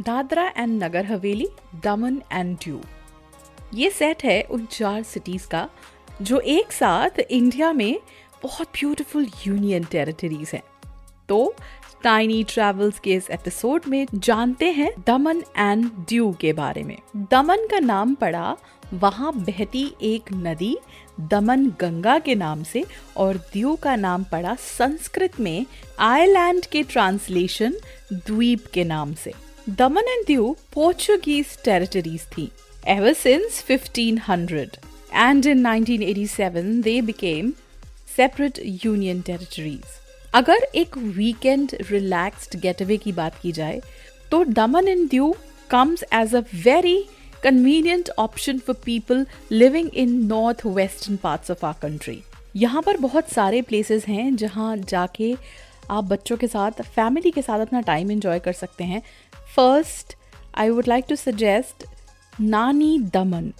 Dadra and Nagar Haveli, Daman and due ये set है उन चार सिटीज़ का, जो एक साथ इंडिया में बहुत ब्यूटीफुल यूनियन टेरिटरीज हैं। तो टाइनी ट्रेवल्स के इस एपिसोड में जानते हैं दमन एंड ड्यू के बारे में। दमन का नाम पड़ा वहाँ बहती एक नदी दमन गंगा के नाम से और द्यू का नाम पड़ा संस्कृत में आयलैंड के ट्रांसलेशन द्वीप के नाम से। Daman and Diu Portuguese territories थी ever since 1500 and in 1987 they became separate union territories अगर एक वीकेंड रिलैक्स्ड गेटअवे की बात की जाए तो Daman and Diu comes as a very convenient option for people living in north western parts of our country यहाँ पर बहुत सारे प्लेसेस हैं जहाँ जाके आप बच्चों के साथ फैमिली के साथ अपना टाइम एंजॉय कर सकते हैं। First I would like to suggest Nani Daman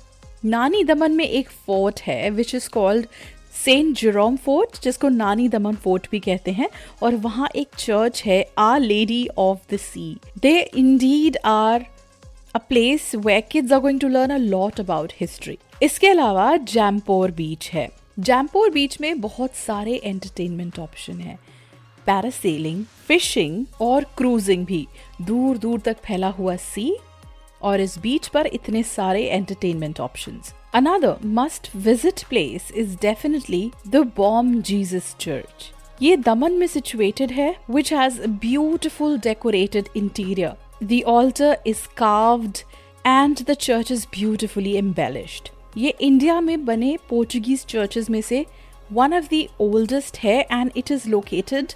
Nani Daman में एक फोर्ट है which is called Saint Jerome fort जिसको नानी दमन फोर्ट भी कहते हैं, और वहाँ एक चर्च है our lady of the sea they indeed are a place where kids are going to learn a lot about history इसके अलावा जैमपोर बीच है। जैमपोर बीच में बहुत सारे एंटरटेनमेंट ऑप्शन है। पैरासेलिंग, फिशिंग और क्रूजिंग भी दूर दूर तक फैला हुआ सी और इस बीच पर इतने सारे entertainment options another must visit place is definitely the Bom Jesus church ये दमन में सिचुएटेड है which has beautiful decorated interior the altar is carved and the church is beautifully embellished ये इंडिया में बने पोर्चुगीज चर्चेज में से one of the oldest है and it is located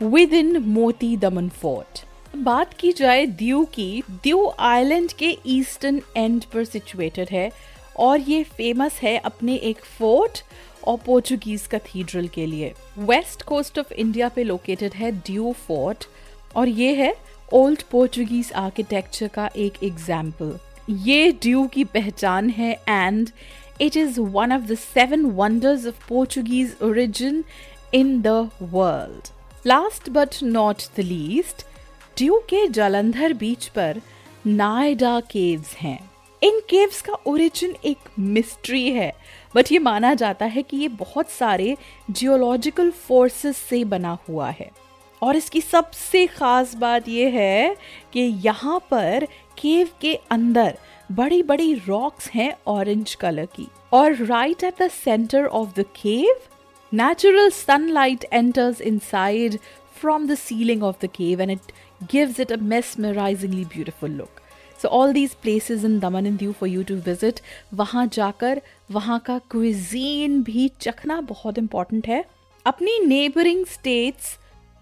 within Moti Daman fort बात की जाए द्यू की द्यू आइलैंड के ईस्टर्न एंड पर सिचुएटेड है और ये फ़ेमस है अपने एक फोर्ट और पोर्चुगीज कैथीड्रल के लिए। वेस्ट कोस्ट ऑफ़ इंडिया पे लोकेटेड है ड्यू फोर्ट और ये है ओल्ड पोर्चुगीज आर्किटेक्चर का एक एग्ज़ाम्पल ये ड्यू की पहचान है and it is one of the seven wonders of Portuguese origin in the world last but not the least Diu के जलंधर बीच पर नायडा केव्स हैं। इन केव्स का ओरिजिन एक मिस्ट्री है बट ये माना जाता है कि ये बहुत सारे जियोलॉजिकल फोर्सेस से बना हुआ है। और इसकी सबसे खास बात यह है कि यहाँ पर केव के अंदर बड़ी बड़ी रॉक्स हैं ऑरेंज कलर की। और right at the centre of the cave natural sunlight enters inside from the ceiling of the cave and it gives it a mesmerizingly beautiful look. So all these places in Daman and Diu for you to visit, वहाँ जाकर वहाँ का cuisine भी चखना बहुत important है अपनी neighboring states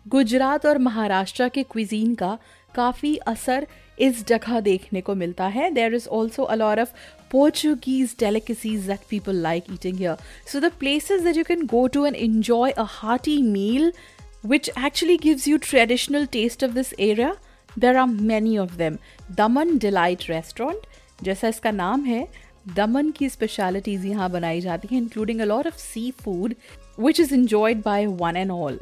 Gujarat और महाराष्ट्र के क्विजीन का काफ़ी असर इस जगह देखने को मिलता है। There is also a lot of Portuguese delicacies that people like eating here so the places that you can go to and enjoy a hearty meal which actually gives you traditional taste of this area there are many of them Daman delight restaurant जैसा इसका नाम है दमन की specialities यहाँ बनाई जाती हैं including a lot of sea food which is enjoyed by one and all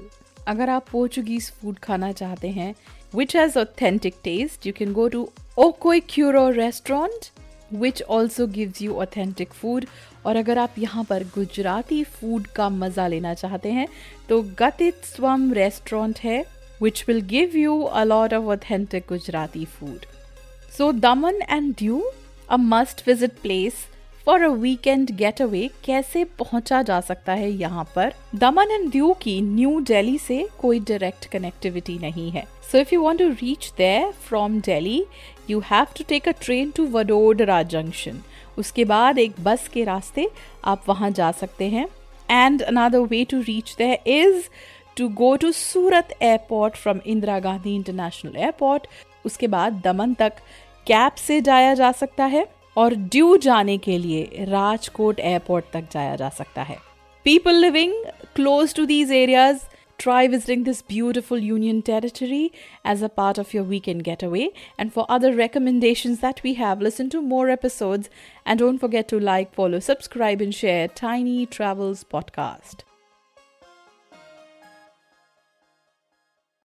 अगर आप पोर्चुगीज फ़ूड खाना चाहते हैं which has authentic taste you can go to O Coqueiro restaurant which also gives you authentic food और अगर आप यहाँ पर गुजराती फ़ूड का मज़ा लेना चाहते हैं तो गतित स्वम रेस्टोरेंट है which will give you a lot of authentic Gujarati food so Daman and Diu a must visit place for a weekend getaway कैसे पहुँचा जा सकता है यहाँ पर? दमन एंड दीव की न्यू दिल्ली से कोई डायरेक्ट कनेक्टिविटी नहीं है। So if you want to reach there from Delhi you have to take a train to Vadodara junction उसके बाद एक बस के रास्ते आप वहाँ जा सकते हैं। And another way to reach there is to go to Surat Airport from Indira Gandhi International Airport. उसके बाद दमन तक कैब से जाया जा सकता है। और ड्यू जाने के लिए राजकोट एयरपोर्ट तक जाया जा सकता है people living close to these areas try visiting this beautiful Union territory as a part of your weekend getaway. And for other recommendations that we have, listen to more episodes and don't forget to like, follow, subscribe, and share Tiny Travels Podcast.